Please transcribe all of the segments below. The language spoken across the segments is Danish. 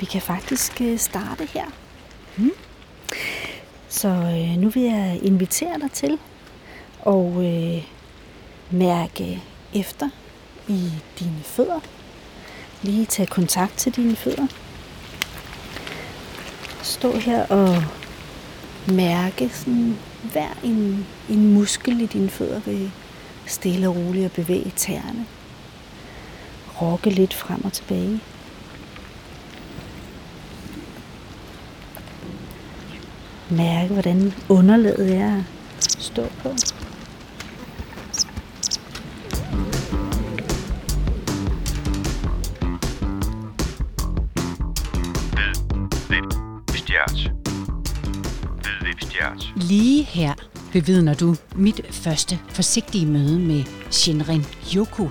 vi kan faktisk øh, starte her. Hmm. Så øh, nu vil jeg invitere dig til at øh, mærke efter i dine fødder. Lige tage kontakt til dine fødder. Stå her og mærke sådan hver en, en muskel i dine fødder ved stille og roligt at bevæge tæerne. Rokke lidt frem og tilbage. Mærke, hvordan underlaget er at stå på. Lige her bevidner du mit første forsigtige møde med Shinrin Yoku,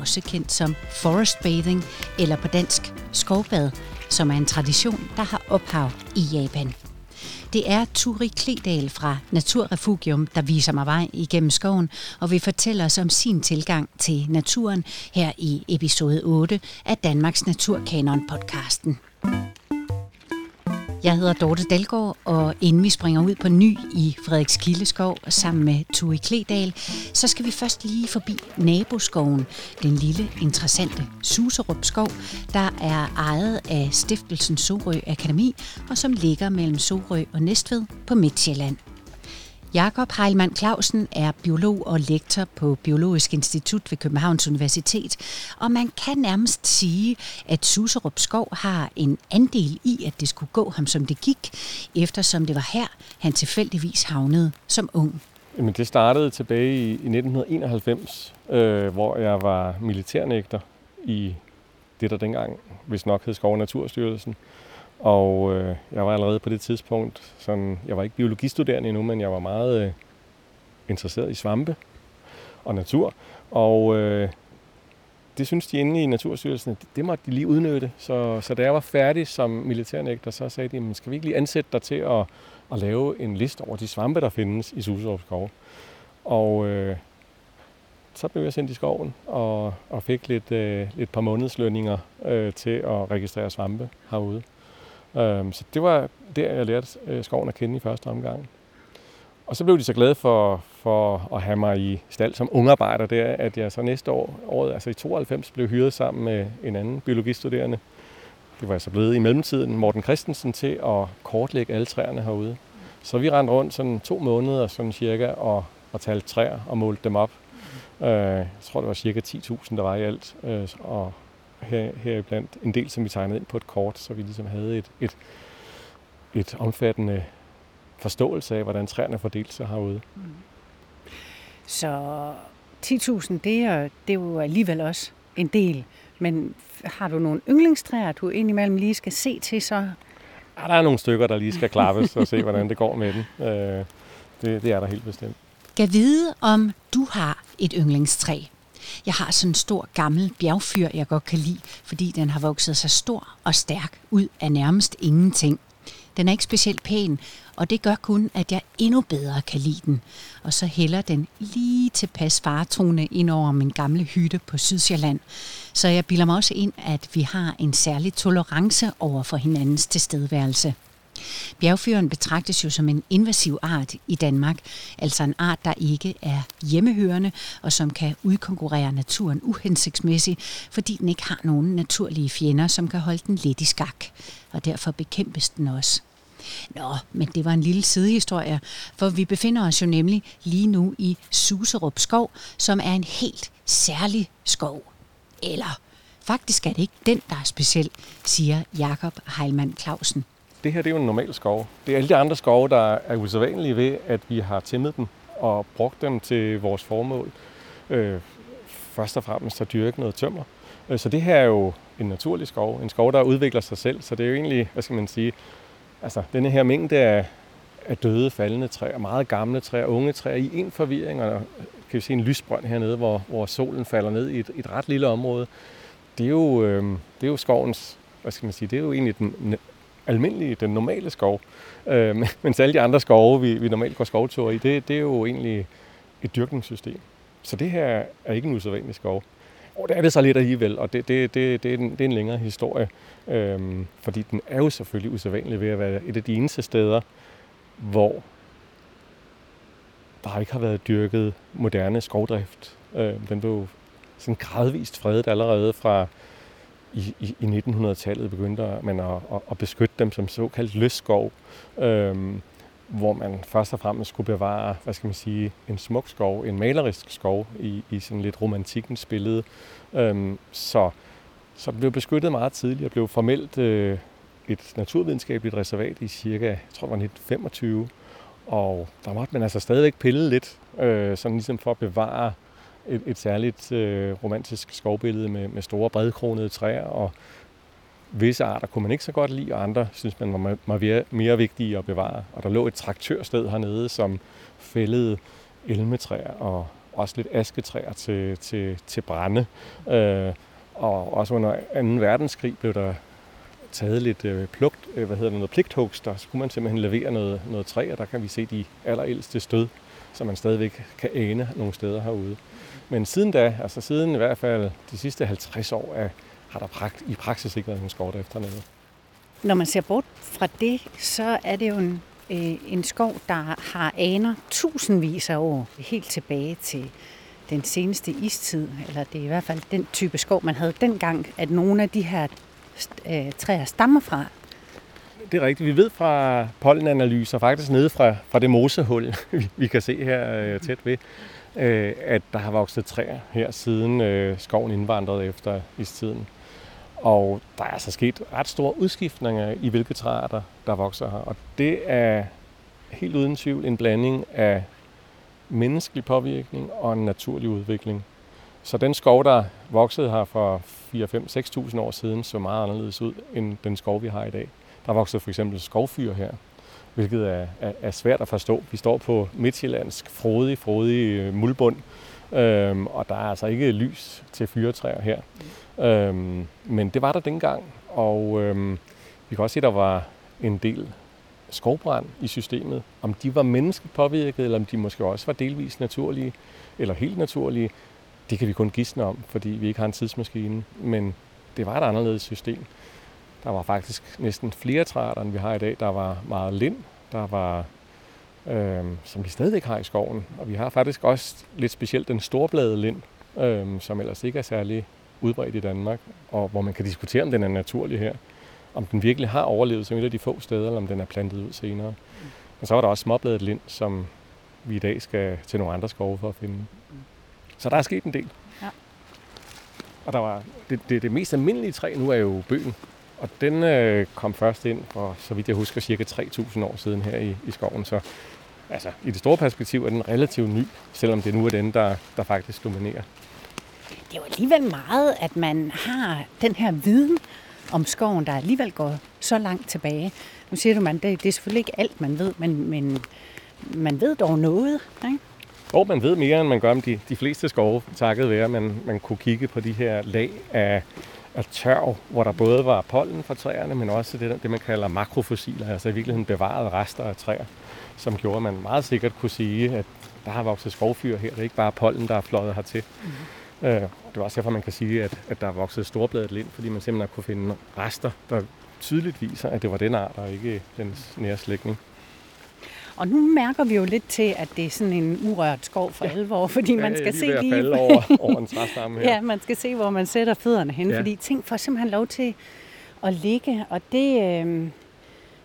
også kendt som forest bathing eller på dansk skovbad, som er en tradition, der har ophav i Japan. Det er Turi Kledal fra Naturrefugium, der viser mig vej igennem skoven og vil fortælle os om sin tilgang til naturen her i episode 8 af Danmarks Naturkanon podcasten. Jeg hedder Dorte Dalgaard, og inden vi springer ud på ny i Frederiks Kildeskov sammen med Tue Kledal, så skal vi først lige forbi naboskoven, den lille, interessante Suserup skov, der er ejet af Stiftelsen Sorø Akademi, og som ligger mellem Sorø og Næstved på Midtjylland. Jakob Heilmann Clausen er biolog og lektor på Biologisk Institut ved Københavns Universitet, og man kan nærmest sige, at Suserup Skov har en andel i, at det skulle gå ham som det gik, eftersom det var her, han tilfældigvis havnede som ung. Jamen, det startede tilbage i, i 1991, øh, hvor jeg var militærnægter i det, der dengang, hvis nok hed Skov- og Naturstyrelsen. Og øh, jeg var allerede på det tidspunkt, sådan, jeg var ikke biologistuderende endnu, men jeg var meget øh, interesseret i svampe og natur. Og øh, det synes de inde i Naturstyrelsen, det, det måtte de lige udnytte. Så, så da jeg var færdig som militærnægter, så sagde de, men skal vi ikke lige ansætte dig til at, at lave en liste over de svampe, der findes i Suserup skov? Og øh, så blev jeg sendt i skoven og, og fik lidt, øh, lidt par månedslønninger øh, til at registrere svampe herude. Øhm, så det var der, jeg lærte øh, skoven at kende i første omgang. Og så blev de så glade for, for at have mig i stald som ungarbejder der, at jeg så næste år, året, altså i 92, blev hyret sammen med en anden biologistuderende. Det var jeg så blevet i mellemtiden, Morten Christensen, til at kortlægge alle træerne herude. Så vi rendte rundt sådan to måneder sådan cirka og, og talte træer og målte dem op. Øh, jeg tror, det var cirka 10.000, der var i alt. Øh, og her, her blandt en del, som vi tegnede ind på et kort, så vi ligesom havde et, et, et omfattende forståelse af, hvordan træerne fordelt sig herude. Mm. Så 10.000, det er, det er jo alligevel også en del. Men har du nogle yndlingstræer, du indimellem lige skal se til så? Ja, der er nogle stykker, der lige skal klappes og se, hvordan det går med den. Øh, det, det er der helt bestemt. Kan vide, om du har et yndlingstræ. Jeg har sådan en stor gammel bjergfyr, jeg godt kan lide, fordi den har vokset sig stor og stærk ud af nærmest ingenting. Den er ikke specielt pæn, og det gør kun, at jeg endnu bedre kan lide den. Og så hælder den lige tilpas faretone ind over min gamle hytte på Sydsjælland. Så jeg bilder mig også ind, at vi har en særlig tolerance over for hinandens tilstedeværelse. Bjergfyren betragtes jo som en invasiv art i Danmark, altså en art, der ikke er hjemmehørende og som kan udkonkurrere naturen uhensigtsmæssigt, fordi den ikke har nogen naturlige fjender, som kan holde den lidt i skak, og derfor bekæmpes den også. Nå, men det var en lille sidehistorie, for vi befinder os jo nemlig lige nu i Suserup skov, som er en helt særlig skov. Eller faktisk er det ikke den, der er speciel, siger Jakob Heilmann Clausen det her det er jo en normal skov. Det er alle de andre skove, der er usædvanlige ved, at vi har tæmmet dem og brugt dem til vores formål. Øh, først og fremmest at dyrke noget tømmer. Øh, så det her er jo en naturlig skov. En skov, der udvikler sig selv. Så det er jo egentlig, hvad skal man sige, altså denne her mængde af, af døde, faldende træer, meget gamle træer, unge træer i en forvirring, og øh, kan vi se en lysbrønd hernede, hvor, hvor solen falder ned i et, et ret lille område. Det er jo, øh, det er jo skovens, hvad skal man sige, det er jo egentlig den almindelige, den normale skov. Øh, mens alle de andre skove, vi, vi normalt går skovture i, det, det er jo egentlig et dyrkningssystem. Så det her er ikke en usædvanlig skov. Og det er det så lidt alligevel, og det, det, det, det, er, en, det er en længere historie. Øhm, fordi den er jo selvfølgelig usædvanlig ved at være et af de eneste steder, hvor der ikke har været dyrket moderne skovdrift. Øh, den blev sådan gradvist fredet allerede fra i, i, i 1900-tallet begyndte man at, at, at beskytte dem som såkaldt løsskov, øhm, hvor man først og fremmest skulle bevare, hvad skal man sige, en smuk skov, en malerisk skov i, i sådan lidt romantikkens billede. Øhm, så, så den blev beskyttet meget tidligt og blev formelt øh, et naturvidenskabeligt reservat i cirka, jeg tror det var 1925. Og der måtte man altså stadigvæk pille lidt, øh, sådan ligesom for at bevare et, et særligt øh, romantisk skovbillede med, med store bredkronede træer, og visse arter kunne man ikke så godt lide, og andre synes man var, var mere, mere vigtige at bevare. Og der lå et traktørsted hernede, som fældede elmetræer og også lidt asketræer til, til, til brænde. Øh, og også under 2. verdenskrig blev der taget lidt øh, plugt, øh, hvad hedder det, noget pligthugst, der skulle man simpelthen levere noget, noget træ, og der kan vi se de allerældste stød, som man stadigvæk kan ane nogle steder herude. Men siden da, altså siden i hvert fald de sidste 50 år, er, har der prakt, i praksis ikke været nogen skovdrift hernede. Når man ser bort fra det, så er det jo en, øh, en skov, der har aner tusindvis af år, helt tilbage til den seneste istid, eller det er i hvert fald den type skov, man havde dengang, at nogle af de her øh, træer stammer fra. Det er rigtigt. Vi ved fra pollenanalyser, faktisk nede fra, fra det mosehul, vi kan se her øh, tæt ved, øh, at der har vokset træer her siden øh, skoven indvandrede efter istiden. Og der er altså sket ret store udskiftninger i hvilke træer, der, der vokser her. Og det er helt uden tvivl en blanding af menneskelig påvirkning og en naturlig udvikling. Så den skov, der voksede her for 4-5-6.000 år siden, så meget anderledes ud end den skov, vi har i dag. Der voksede for eksempel skovfyr her, hvilket er, er, er svært at forstå. Vi står på midtjyllandsk, frodig, frodig øh, muldbund, øhm, og der er altså ikke lys til fyretræer her. Mm. Øhm, men det var der dengang, og øhm, vi kan også se, at der var en del skovbrand i systemet. Om de var menneskepåvirket, eller om de måske også var delvis naturlige, eller helt naturlige, det kan vi kun gisne om, fordi vi ikke har en tidsmaskine. Men det var et anderledes system. Der var faktisk næsten flere træer, end vi har i dag. Der var meget lind, der var, øh, som vi stadigvæk har i skoven. Og vi har faktisk også lidt specielt den storbladede lind, øh, som ellers ikke er særlig udbredt i Danmark, og hvor man kan diskutere, om den er naturlig her. Om den virkelig har overlevet som et af de få steder, eller om den er plantet ud senere. Men så var der også småbladet lind, som vi i dag skal til nogle andre skove for at finde. Så der er sket en del. Ja. Og der var, det, det, det mest almindelige træ nu er jo bøgen. Og den øh, kom først ind for, så vidt jeg husker, cirka 3.000 år siden her i, i skoven. Så altså, i det store perspektiv er den relativt ny, selvom det nu er den, der, der faktisk dominerer. Det er jo alligevel meget, at man har den her viden om skoven, der alligevel går så langt tilbage. Nu siger du, at det, det er selvfølgelig ikke alt, man ved, men, men man ved dog noget. Ikke? Og man ved mere, end man gør om de, de fleste skove, takket være, at man, man kunne kigge på de her lag af, af tørv, hvor der både var pollen fra træerne, men også det, det man kalder makrofossiler, altså i virkeligheden bevarede rester af træer, som gjorde, at man meget sikkert kunne sige, at der har vokset skovfyr her. Det er ikke bare pollen, der er fløjet hertil. Mm. Øh, det var også derfor, man kan sige, at, at der er vokset storbladet lind, fordi man simpelthen kunne finde rester, der tydeligt viser, at det var den art, og ikke dens nære slægtning. Og nu mærker vi jo lidt til, at det er sådan en urørt skov for alvor, fordi ja, man skal lige se lige... over, over en træstamme her. ja, man skal se, hvor man sætter fødderne hen, ja. fordi ting får simpelthen lov til at ligge, og det, øh,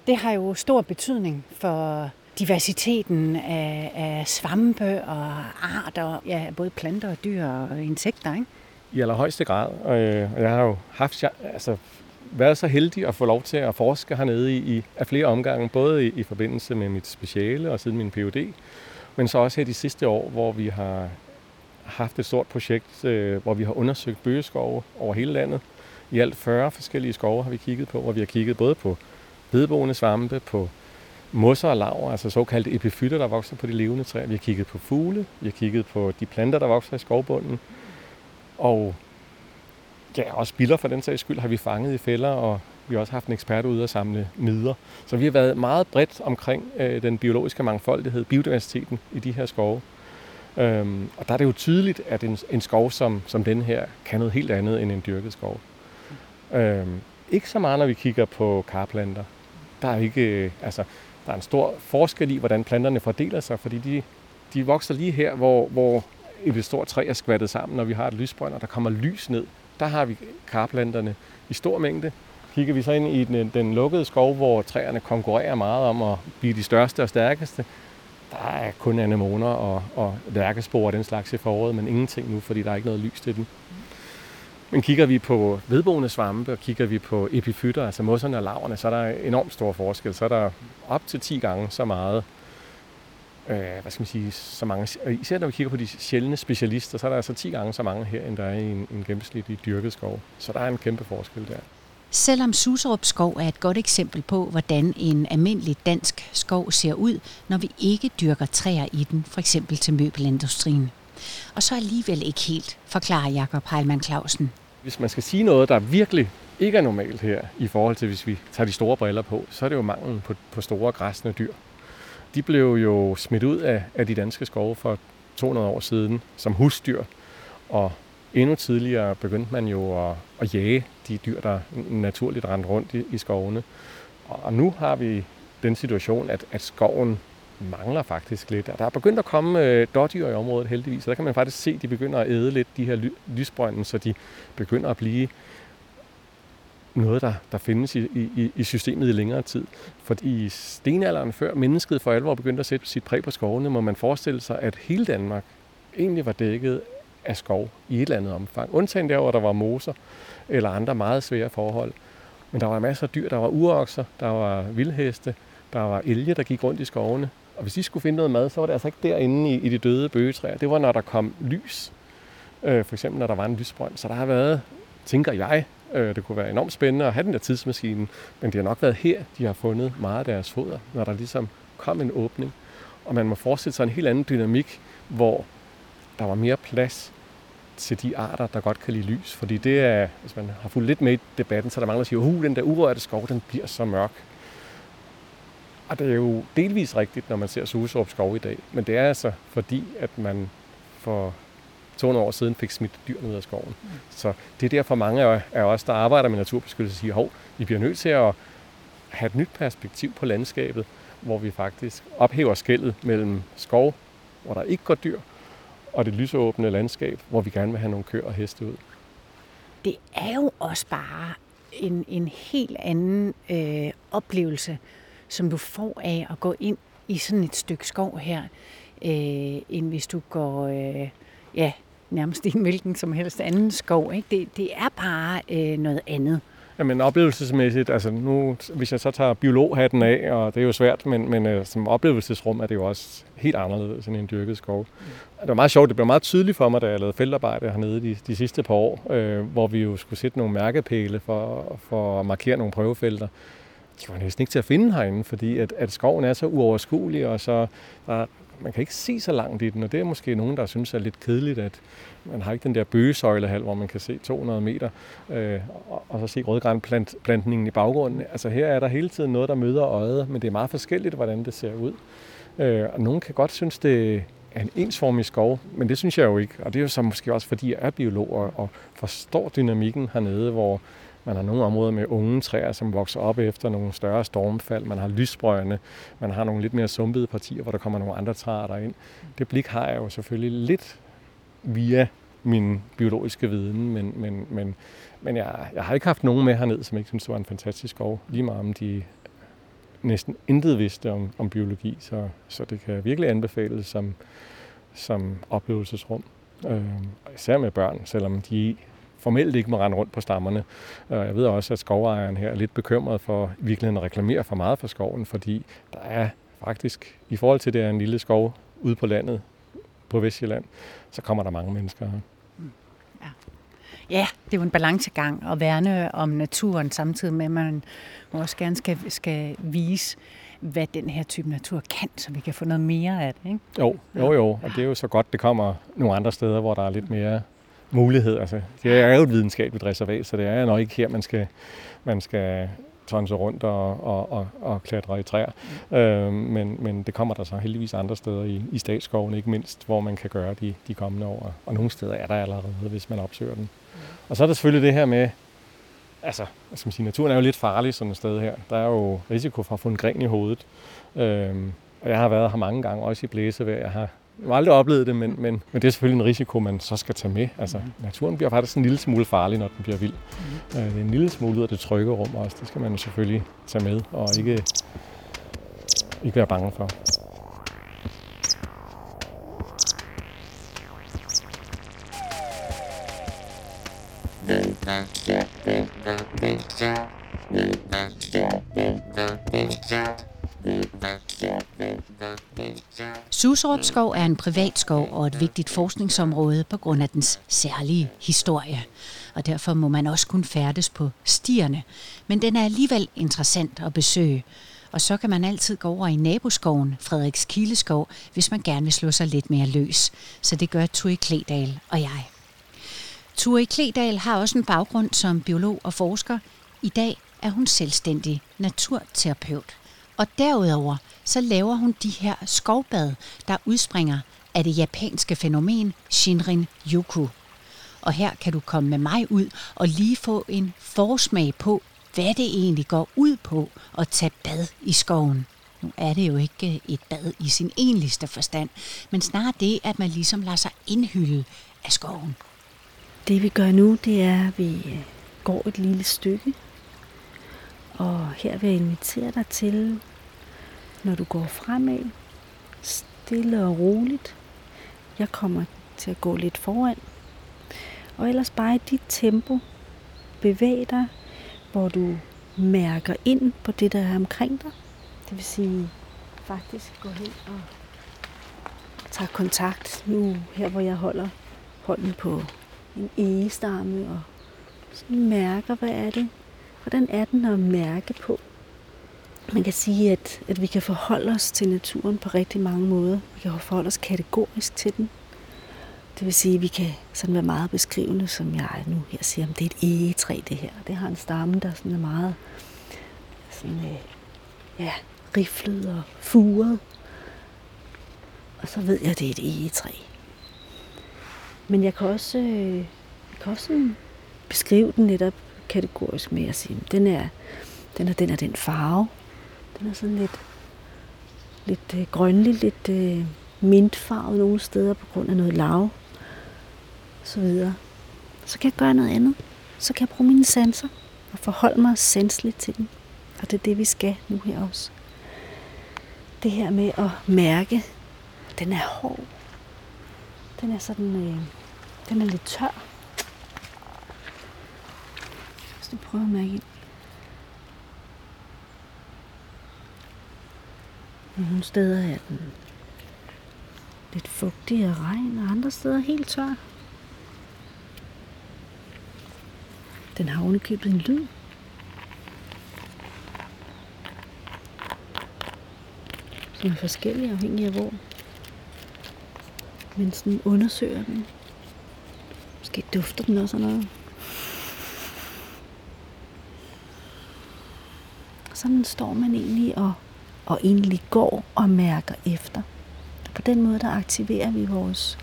det har jo stor betydning for diversiteten af, af svampe og arter, ja, både planter og dyr og insekter, ikke? I allerhøjeste grad. Og jeg har jo haft altså, været så heldig at få lov til at forske hernede i, i af flere omgange, både i, i forbindelse med mit speciale og siden min Ph.D., men så også her de sidste år, hvor vi har haft et stort projekt, øh, hvor vi har undersøgt bøgeskove over hele landet. I alt 40 forskellige skove har vi kigget på, hvor vi har kigget både på vedboende svampe, på mosser og laver, altså såkaldte epifytter, der vokser på de levende træer. Vi har kigget på fugle, vi har kigget på de planter, der vokser i skovbunden. Og ja, også biller for den sags skyld har vi fanget i fælder, og vi har også haft en ekspert ude at samle midler. Så vi har været meget bredt omkring øh, den biologiske mangfoldighed, biodiversiteten i de her skove. Øhm, og der er det jo tydeligt, at en, en skov som, som den her kan noget helt andet end en dyrket skov. Øhm, ikke så meget, når vi kigger på karplanter. Der er ikke, øh, altså, der er en stor forskel i, hvordan planterne fordeler sig, fordi de, de vokser lige her, hvor, hvor et stort træ er skvattet sammen, når vi har et lysbrønd, og der kommer lys ned. Der har vi karplanterne i stor mængde. Kigger vi så ind i den, den lukkede skov, hvor træerne konkurrerer meget om at blive de største og stærkeste, der er kun anemoner og, og lærkespor og den slags i foråret, men ingenting nu, fordi der er ikke noget lys til dem. Men kigger vi på vedboende svampe, og kigger vi på epifytter, altså mosserne og laverne, så er der enormt stor forskel. Så er der op til 10 gange så meget, øh, hvad skal man sige, så mange, især når vi kigger på de sjældne specialister, så er der altså 10 gange så mange her, end der er i en, en gennemsnitlig dyrket skov. Så der er en kæmpe forskel der. Selvom Suserup skov er et godt eksempel på, hvordan en almindelig dansk skov ser ud, når vi ikke dyrker træer i den, for eksempel til møbelindustrien. Og så alligevel ikke helt, forklarer Jakob Heilmann Clausen. Hvis man skal sige noget, der virkelig ikke er normalt her, i forhold til hvis vi tager de store briller på, så er det jo manglen på, på store græsne dyr. De blev jo smidt ud af, af de danske skove for 200 år siden som husdyr, og endnu tidligere begyndte man jo at, at jage de dyr, der naturligt rendte rundt i, i skovene. Og nu har vi den situation, at, at skoven mangler faktisk lidt. Og Der er begyndt at komme øh, dårdyr i området heldigvis, og der kan man faktisk se, at de begynder at æde lidt de her ly- lysbrønden, så de begynder at blive noget, der, der findes i, i, i systemet i længere tid. For i stenalderen, før mennesket for alvor begyndte at sætte sit præg på skovene, må man forestille sig, at hele Danmark egentlig var dækket af skov i et eller andet omfang. Undtagen der, hvor der var moser eller andre meget svære forhold. Men der var masser af dyr. Der var urokser, der var vildheste, der var elge, der gik rundt i skovene. Og hvis de skulle finde noget mad, så var det altså ikke derinde i, i de døde bøgetræer. Det var, når der kom lys. Øh, for eksempel, når der var en lysbrønd. Så der har været, tænker jeg, øh, det kunne være enormt spændende at have den der tidsmaskine. Men det har nok været her, de har fundet meget af deres foder, når der ligesom kom en åbning. Og man må forestille sig en helt anden dynamik, hvor der var mere plads til de arter, der godt kan lide lys. Fordi det er, hvis man har fulgt lidt med i debatten, så er der mange, der siger, at den der urørte skov, den bliver så mørk. Og det er jo delvis rigtigt, når man ser Suserup skov i dag. Men det er altså fordi, at man for 200 år siden fik smidt dyrene ud af skoven. Mm. Så det er derfor mange af os, der arbejder med naturbeskyttelse, siger, hov, vi bliver nødt til at have et nyt perspektiv på landskabet, hvor vi faktisk ophæver skældet mellem skov, hvor der ikke går dyr, og det lysåbne landskab, hvor vi gerne vil have nogle køer og heste ud. Det er jo også bare en, en helt anden øh, oplevelse, som du får af at gå ind i sådan et stykke skov her, øh, end hvis du går øh, ja, nærmest i en hvilken som helst anden skov. Ikke? Det, det er bare øh, noget andet. Jamen oplevelsesmæssigt, altså nu, hvis jeg så tager biologhatten af, og det er jo svært, men, men øh, som oplevelsesrum er det jo også helt anderledes end en dyrket skov. Mm. Det var meget sjovt, det blev meget tydeligt for mig, da jeg lavede feltarbejde hernede de, de sidste par år, øh, hvor vi jo skulle sætte nogle mærkepæle for, for at markere nogle prøvefelter. De var næsten ikke til at finde herinde, fordi at, at skoven er så uoverskuelig, og så der, man kan ikke se så langt i den, og det er måske nogen, der synes er lidt kedeligt, at man har ikke den der bøgesøjlehal, hvor man kan se 200 meter, øh, og, og så se rødgrænplantningen i baggrunden. Altså her er der hele tiden noget, der møder øjet, men det er meget forskelligt, hvordan det ser ud. Øh, og nogen kan godt synes, det er en ensformig skov, men det synes jeg jo ikke. Og det er jo så måske også, fordi jeg er biolog og, og forstår dynamikken hernede, hvor man har nogle områder med unge træer, som vokser op efter nogle større stormfald. Man har lysbrøgne. Man har nogle lidt mere sumpede partier, hvor der kommer nogle andre træer ind. Det blik har jeg jo selvfølgelig lidt via min biologiske viden, men, men, men, men jeg, jeg har ikke haft nogen med hernede, som ikke synes, det var en fantastisk skov. Lige meget om de næsten intet vidste om, om biologi, så, så det kan virkelig anbefales som, som oplevelsesrum. Øh, især med børn, selvom de formelt ikke må rende rundt på stammerne. Jeg ved også, at skovejeren her er lidt bekymret for virkelig at reklamere for meget for skoven, fordi der er faktisk, i forhold til det er en lille skov ude på landet, på Vestjylland, så kommer der mange mennesker her. Ja. ja, det er jo en balancegang at værne om naturen, samtidig med, at man også gerne skal, skal vise, hvad den her type natur kan, så vi kan få noget mere af det. Ikke? Jo, jo, jo, og det er jo så godt, det kommer nogle andre steder, hvor der er lidt mere mulighed. Altså, det er jo et videnskabeligt reservat, så det er nok ikke her, man skal, man skal tonse rundt og, og, og, og klatre i træer. Mm. Øh, men, men det kommer der så heldigvis andre steder i, i statsskoven, ikke mindst, hvor man kan gøre de, de kommende år. Og nogle steder er der allerede, hvis man opsøger den. Og så er der selvfølgelig det her med, altså, hvad skal man sige, naturen er jo lidt farlig sådan et sted her. Der er jo risiko for at få en gren i hovedet. Øhm, og jeg har været her mange gange, også i blæsevejr. Jeg har jeg har aldrig oplevet det, men, men, men det er selvfølgelig en risiko, man så skal tage med. Altså, mm. naturen bliver faktisk en lille smule farlig, når den bliver vild. Mm. Øh, det er en lille smule ud af det trygge rum også. Det skal man selvfølgelig tage med, og ikke, ikke være bange for. Suserup Skov er en privat skov og et vigtigt forskningsområde på grund af dens særlige historie. Og derfor må man også kun færdes på stierne. Men den er alligevel interessant at besøge. Og så kan man altid gå over i naboskoven, Frederiks Kileskov, hvis man gerne vil slå sig lidt mere løs. Så det gør Tui Kledal og jeg. Tui Kledal har også en baggrund som biolog og forsker. I dag er hun selvstændig naturterapeut. Og derudover så laver hun de her skovbad, der udspringer af det japanske fænomen Shinrin Yoku. Og her kan du komme med mig ud og lige få en forsmag på, hvad det egentlig går ud på at tage bad i skoven. Nu er det jo ikke øh, et bad i sin enligste forstand, men snarere det, at man ligesom lader sig indhylde af skoven. Det vi gør nu, det er, at vi øh, går et lille stykke. Og her vil jeg invitere dig til når du går fremad, stille og roligt. Jeg kommer til at gå lidt foran. Og ellers bare i dit tempo, bevæg dig, hvor du mærker ind på det, der er omkring dig. Det vil sige, faktisk gå hen og tage kontakt nu, her hvor jeg holder hånden på en egestamme og sådan mærker, hvad er det? Hvordan er den at mærke på? Man kan sige, at, at vi kan forholde os til naturen på rigtig mange måder. Vi kan forholde os kategorisk til den. Det vil sige, at vi kan sådan være meget beskrivende, som jeg nu her siger, om det er et egetræ, det her. Det har en stamme, der sådan er meget sådan, øh, ja, riflet og furet. Og så ved jeg, at det er et egetræ. Men jeg kan også, øh, jeg kan også beskrive den netop kategorisk med at sige, at den er, den er den er den farve, den er sådan lidt, lidt øh, grønlig, lidt øh, mintfarvet nogle steder på grund af noget lav. Så videre. Så kan jeg gøre noget andet. Så kan jeg bruge mine sanser og forholde mig sanseligt til den. Og det er det, vi skal nu her også. Det her med at mærke, den er hård. Den er sådan, øh, den er lidt tør. Så du prøver at mærke ind. Nogle steder er den lidt fugtig af regn, og andre steder helt tør. Den har ovenikøbet en lyd. Som er forskellig afhængig af hvor. Men sådan undersøger den. Måske dufter den også noget. Sådan står man egentlig og og egentlig går og mærker efter. På den måde, der aktiverer vi vores,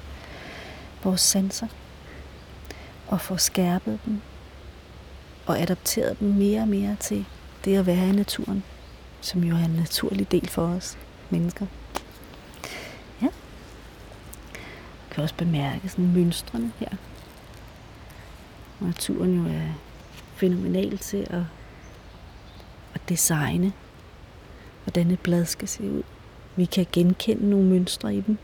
vores sanser og får skærpet dem og adapteret dem mere og mere til det at være i naturen, som jo er en naturlig del for os mennesker. Ja. Jeg kan også bemærke sådan mønstrene her. Naturen jo er fænomenal til at, at designe hvordan et blad skal se ud. Vi kan genkende nogle mønstre i dem.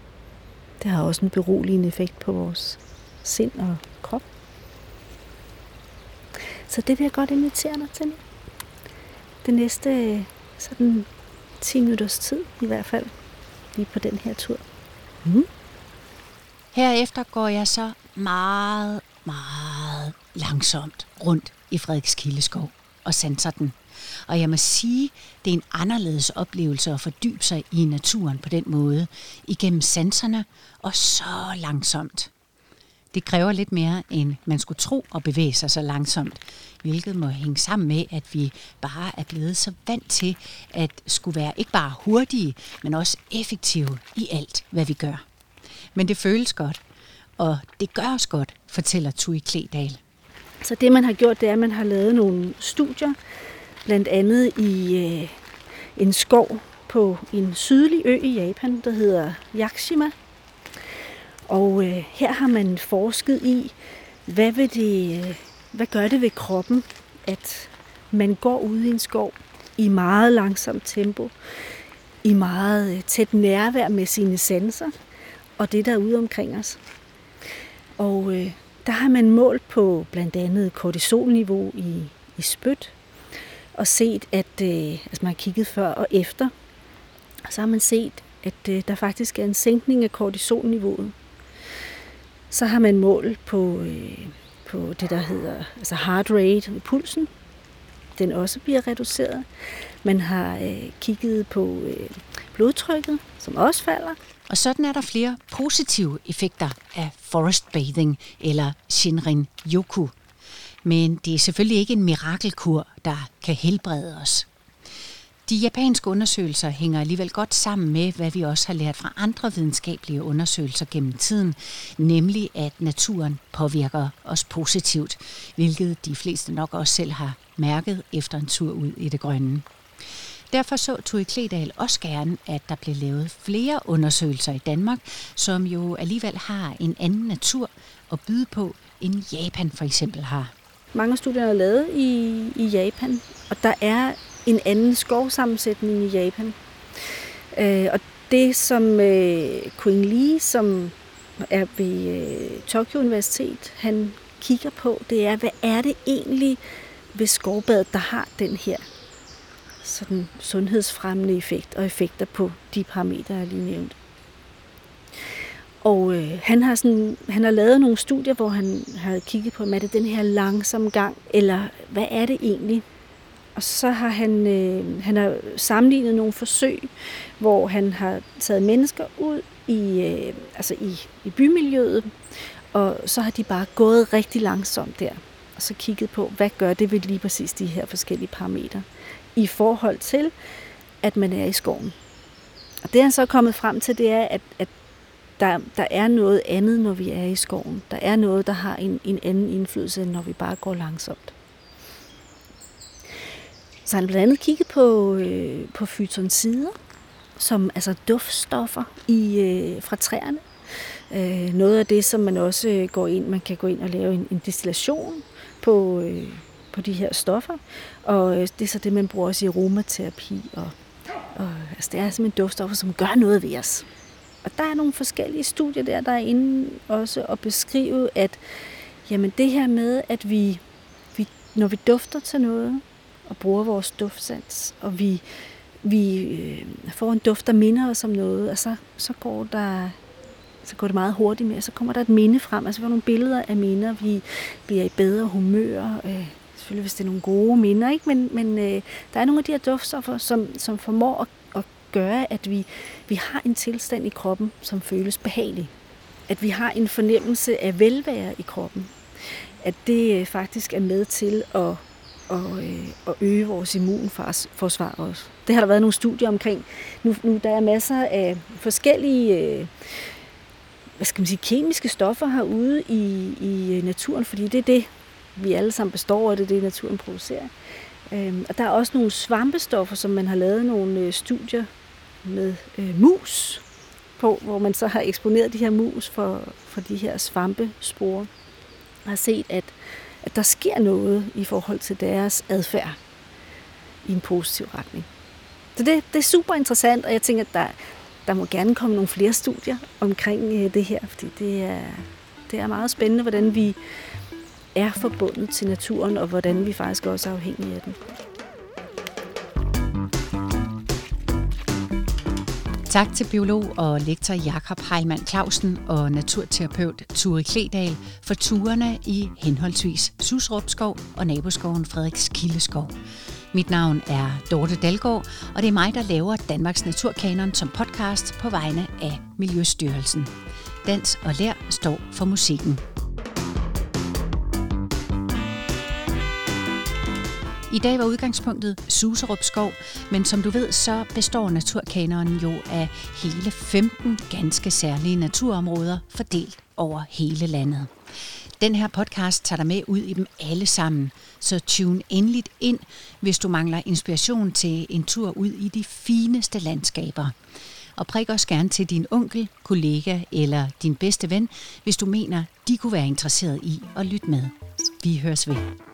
Det har også en beroligende effekt på vores sind og krop. Så det vil jeg godt invitere dig til. Det næste sådan 10 minutters tid i hvert fald, lige på den her tur. Mm. Herefter går jeg så meget, meget langsomt rundt i Frederikskildeskov og sanser den og jeg må sige, det er en anderledes oplevelse at fordybe sig i naturen på den måde, igennem sanserne og så langsomt. Det kræver lidt mere, end man skulle tro at bevæge sig så langsomt. hvilket må hænge sammen med, at vi bare er blevet så vant til at skulle være ikke bare hurtige, men også effektive i alt, hvad vi gør. Men det føles godt, og det gør os godt, fortæller Tui Kledal. Så det, man har gjort, det er, at man har lavet nogle studier, blandt andet i øh, en skov på en sydlig ø i Japan, der hedder Yakushima. Og øh, her har man forsket i, hvad, vil det, øh, hvad gør det ved kroppen, at man går ud i en skov i meget langsomt tempo, i meget øh, tæt nærvær med sine sanser og det, der er ude omkring os. Og øh, der har man målt på blandt andet kortisolniveau i, i spyt, og set, at øh, altså man har kigget før og efter, og så har man set, at øh, der faktisk er en sænkning af kortisolniveauet. Så har man mål på, øh, på det, der hedder altså heart rate, pulsen. Den også bliver reduceret. Man har øh, kigget på øh, blodtrykket, som også falder. Og sådan er der flere positive effekter af forest bathing eller Shinrin Yoku. Men det er selvfølgelig ikke en mirakelkur, der kan helbrede os. De japanske undersøgelser hænger alligevel godt sammen med, hvad vi også har lært fra andre videnskabelige undersøgelser gennem tiden, nemlig at naturen påvirker os positivt, hvilket de fleste nok også selv har mærket efter en tur ud i det grønne. Derfor så Tui Kledal også gerne, at der blev lavet flere undersøgelser i Danmark, som jo alligevel har en anden natur at byde på, end Japan for eksempel har. Mange studier er lavet i, i Japan, og der er en anden skovsammensætning i Japan. Øh, og det, som øh, Queen Lee, som er ved øh, Tokyo Universitet, han kigger på, det er, hvad er det egentlig ved skovbadet, der har den her sådan sundhedsfremmende effekt og effekter på de parametre, jeg lige nævnte. Og øh, han, har sådan, han har lavet nogle studier, hvor han har kigget på, er det den her langsomme gang, eller hvad er det egentlig? Og så har han, øh, han har sammenlignet nogle forsøg, hvor han har taget mennesker ud i, øh, altså i, i bymiljøet, og så har de bare gået rigtig langsomt der, og så kigget på, hvad gør det ved lige præcis de her forskellige parametre i forhold til, at man er i skoven. Og det han så er kommet frem til, det er, at, at der, der er noget andet, når vi er i skoven. Der er noget, der har en, en anden indflydelse, end når vi bare går langsomt. Så han blandt andet kigget på, øh, på fytonsider, som altså duftstoffer i, øh, fra træerne. Øh, noget af det, som man også øh, går ind, man kan gå ind og lave en, en destillation på, øh, på de her stoffer. Og øh, det er så det, man bruger også i aromaterapi. Og, og, altså, det er simpelthen duftstoffer, som gør noget ved os. Og der er nogle forskellige studier der, der er inde også at beskrive, at jamen, det her med, at vi, vi, når vi dufter til noget, og bruger vores duftsans, og vi, vi øh, får en duft, der minder os om noget, og så, så går der så går det meget hurtigt med, og så kommer der et minde frem, altså vi får nogle billeder af minder, vi bliver i bedre humør, øh, selvfølgelig hvis det er nogle gode minder, ikke? men, men øh, der er nogle af de her duftstoffer, som, som formår at, at gøre, at vi, vi har en tilstand i kroppen, som føles behagelig. At vi har en fornemmelse af velvære i kroppen. At det øh, faktisk er med til at, at, øh, at øge vores immunforsvar også. Det har der været nogle studier omkring. Nu, nu der er masser af forskellige øh, hvad skal man sige, kemiske stoffer herude i, i naturen, fordi det er det, vi alle sammen består af, det er det, naturen producerer. Øhm, og der er også nogle svampestoffer, som man har lavet nogle øh, studier med øh, mus på, hvor man så har eksponeret de her mus for, for de her svampesporer. Og har set, at, at der sker noget i forhold til deres adfærd i en positiv retning. Så det, det er super interessant, og jeg tænker, at der, der må gerne komme nogle flere studier omkring øh, det her, fordi det er, det er meget spændende, hvordan vi er forbundet til naturen, og hvordan vi faktisk også er afhængige af den. Tak til biolog og lektor Jakob Heimann Clausen og naturterapeut Ture Kledal for turene i henholdsvis Susrupskov og naboskoven Frederiks Kildeskov. Mit navn er Dorte Dalgaard, og det er mig, der laver Danmarks Naturkanon som podcast på vegne af Miljøstyrelsen. Dans og lær står for musikken. I dag var udgangspunktet Suserup Skov, men som du ved, så består naturkanonen jo af hele 15 ganske særlige naturområder fordelt over hele landet. Den her podcast tager dig med ud i dem alle sammen, så tune endeligt ind, hvis du mangler inspiration til en tur ud i de fineste landskaber. Og prik også gerne til din onkel, kollega eller din bedste ven, hvis du mener, de kunne være interesseret i at lytte med. Vi høres ved.